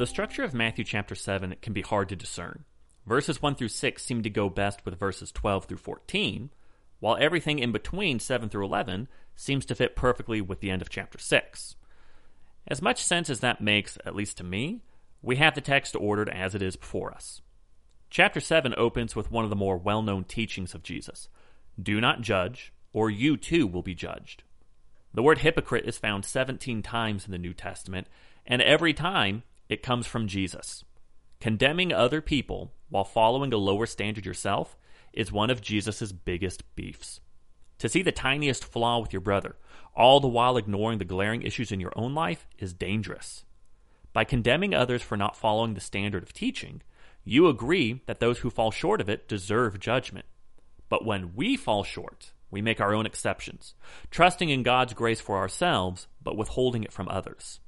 The structure of Matthew chapter 7 can be hard to discern. Verses 1 through 6 seem to go best with verses 12 through 14, while everything in between 7 through 11 seems to fit perfectly with the end of chapter 6. As much sense as that makes, at least to me, we have the text ordered as it is before us. Chapter 7 opens with one of the more well known teachings of Jesus Do not judge, or you too will be judged. The word hypocrite is found 17 times in the New Testament, and every time it comes from Jesus. Condemning other people while following a lower standard yourself is one of Jesus' biggest beefs. To see the tiniest flaw with your brother, all the while ignoring the glaring issues in your own life, is dangerous. By condemning others for not following the standard of teaching, you agree that those who fall short of it deserve judgment. But when we fall short, we make our own exceptions, trusting in God's grace for ourselves, but withholding it from others.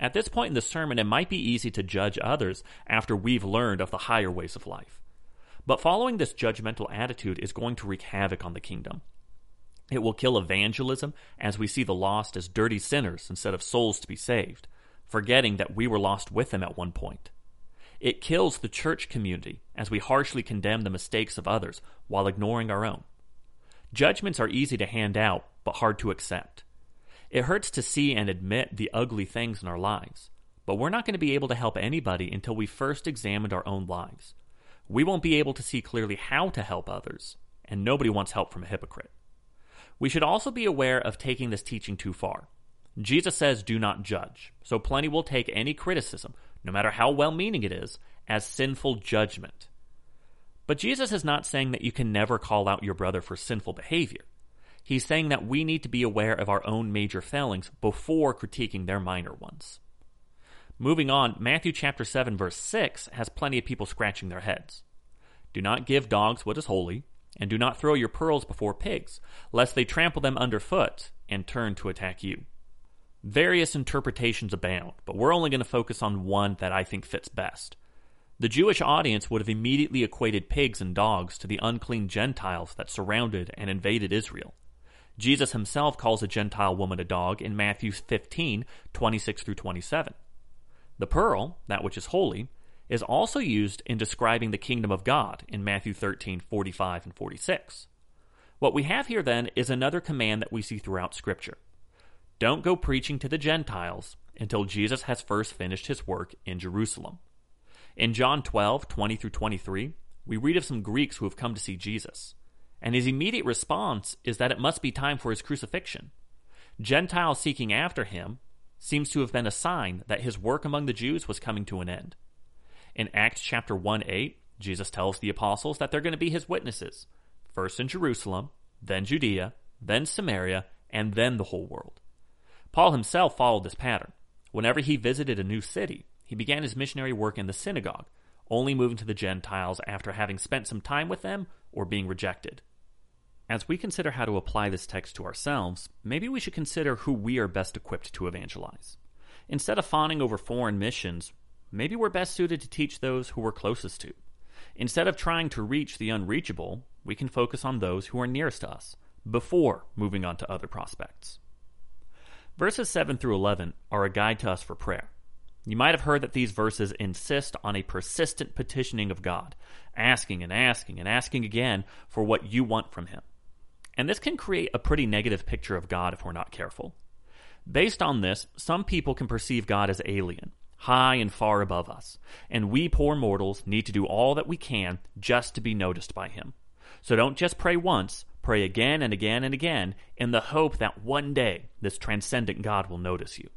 At this point in the sermon, it might be easy to judge others after we've learned of the higher ways of life. But following this judgmental attitude is going to wreak havoc on the kingdom. It will kill evangelism as we see the lost as dirty sinners instead of souls to be saved, forgetting that we were lost with them at one point. It kills the church community as we harshly condemn the mistakes of others while ignoring our own. Judgments are easy to hand out, but hard to accept. It hurts to see and admit the ugly things in our lives, but we're not going to be able to help anybody until we first examined our own lives. We won't be able to see clearly how to help others, and nobody wants help from a hypocrite. We should also be aware of taking this teaching too far. Jesus says, Do not judge, so plenty will take any criticism, no matter how well meaning it is, as sinful judgment. But Jesus is not saying that you can never call out your brother for sinful behavior. He's saying that we need to be aware of our own major failings before critiquing their minor ones. Moving on, Matthew chapter 7 verse 6 has plenty of people scratching their heads. Do not give dogs what is holy, and do not throw your pearls before pigs, lest they trample them underfoot and turn to attack you. Various interpretations abound, but we're only going to focus on one that I think fits best. The Jewish audience would have immediately equated pigs and dogs to the unclean Gentiles that surrounded and invaded Israel. Jesus himself calls a Gentile woman a dog in Matthew 15, 26 through 27. The pearl, that which is holy, is also used in describing the kingdom of God in Matthew 13, 45 and 46. What we have here then is another command that we see throughout Scripture. Don't go preaching to the Gentiles until Jesus has first finished his work in Jerusalem. In John 12, 20 through 23, we read of some Greeks who have come to see Jesus and his immediate response is that it must be time for his crucifixion. Gentiles seeking after him seems to have been a sign that his work among the Jews was coming to an end. In Acts chapter 1 8, Jesus tells the apostles that they're going to be his witnesses, first in Jerusalem, then Judea, then Samaria, and then the whole world. Paul himself followed this pattern. Whenever he visited a new city, he began his missionary work in the synagogue, only moving to the Gentiles after having spent some time with them or being rejected. As we consider how to apply this text to ourselves, maybe we should consider who we are best equipped to evangelize. Instead of fawning over foreign missions, maybe we're best suited to teach those who we're closest to. Instead of trying to reach the unreachable, we can focus on those who are nearest to us before moving on to other prospects. Verses 7 through 11 are a guide to us for prayer. You might have heard that these verses insist on a persistent petitioning of God, asking and asking and asking again for what you want from Him. And this can create a pretty negative picture of God if we're not careful. Based on this, some people can perceive God as alien, high and far above us, and we poor mortals need to do all that we can just to be noticed by Him. So don't just pray once, pray again and again and again in the hope that one day this transcendent God will notice you.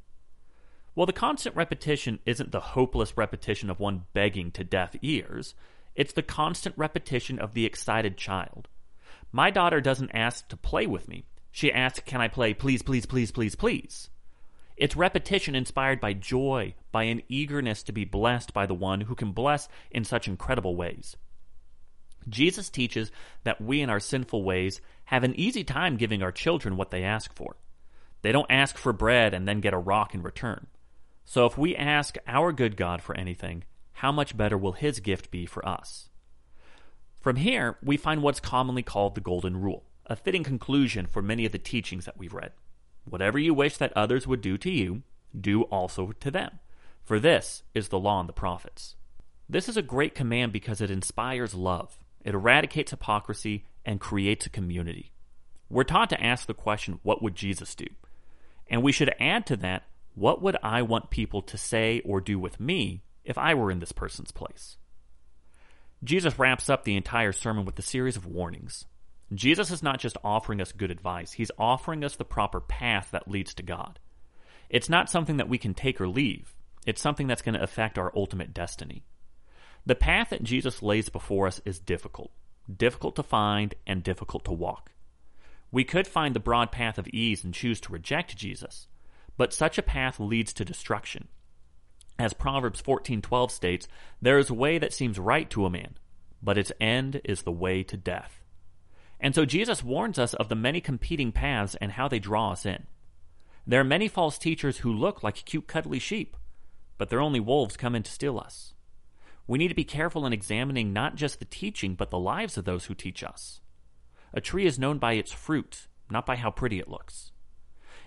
Well, the constant repetition isn't the hopeless repetition of one begging to deaf ears, it's the constant repetition of the excited child my daughter doesn't ask to play with me. She asks, Can I play, please, please, please, please, please? It's repetition inspired by joy, by an eagerness to be blessed by the one who can bless in such incredible ways. Jesus teaches that we in our sinful ways have an easy time giving our children what they ask for. They don't ask for bread and then get a rock in return. So if we ask our good God for anything, how much better will his gift be for us? From here, we find what's commonly called the Golden Rule, a fitting conclusion for many of the teachings that we've read. Whatever you wish that others would do to you, do also to them. For this is the law and the prophets. This is a great command because it inspires love, it eradicates hypocrisy, and creates a community. We're taught to ask the question, What would Jesus do? And we should add to that, What would I want people to say or do with me if I were in this person's place? Jesus wraps up the entire sermon with a series of warnings. Jesus is not just offering us good advice, he's offering us the proper path that leads to God. It's not something that we can take or leave, it's something that's going to affect our ultimate destiny. The path that Jesus lays before us is difficult, difficult to find, and difficult to walk. We could find the broad path of ease and choose to reject Jesus, but such a path leads to destruction. As Proverbs 14:12 states, there is a way that seems right to a man, but its end is the way to death. And so Jesus warns us of the many competing paths and how they draw us in. There are many false teachers who look like cute, cuddly sheep, but they're only wolves coming to steal us. We need to be careful in examining not just the teaching, but the lives of those who teach us. A tree is known by its fruit, not by how pretty it looks.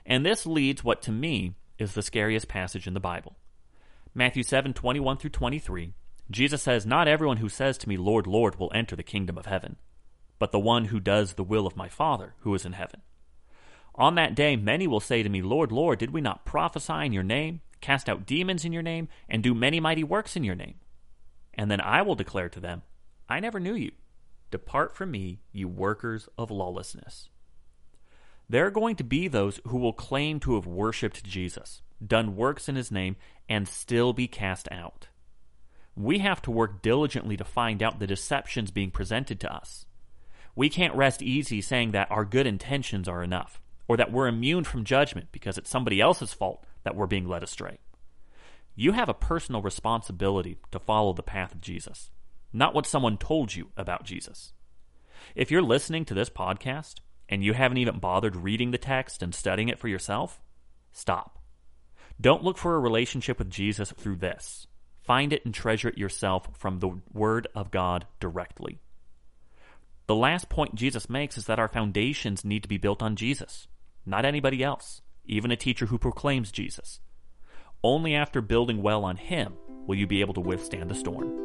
And this leads what to me is the scariest passage in the Bible. Matthew 7 21 through 23, Jesus says, Not everyone who says to me, Lord, Lord, will enter the kingdom of heaven but the one who does the will of my Father who is in heaven. On that day, many will say to me, Lord, Lord, did we not prophesy in your name, cast out demons in your name, and do many mighty works in your name? And then I will declare to them, I never knew you. Depart from me, you workers of lawlessness. There are going to be those who will claim to have worshiped Jesus, done works in his name, and still be cast out. We have to work diligently to find out the deceptions being presented to us. We can't rest easy saying that our good intentions are enough, or that we're immune from judgment because it's somebody else's fault that we're being led astray. You have a personal responsibility to follow the path of Jesus, not what someone told you about Jesus. If you're listening to this podcast and you haven't even bothered reading the text and studying it for yourself, stop. Don't look for a relationship with Jesus through this. Find it and treasure it yourself from the Word of God directly. The last point Jesus makes is that our foundations need to be built on Jesus, not anybody else, even a teacher who proclaims Jesus. Only after building well on Him will you be able to withstand the storm.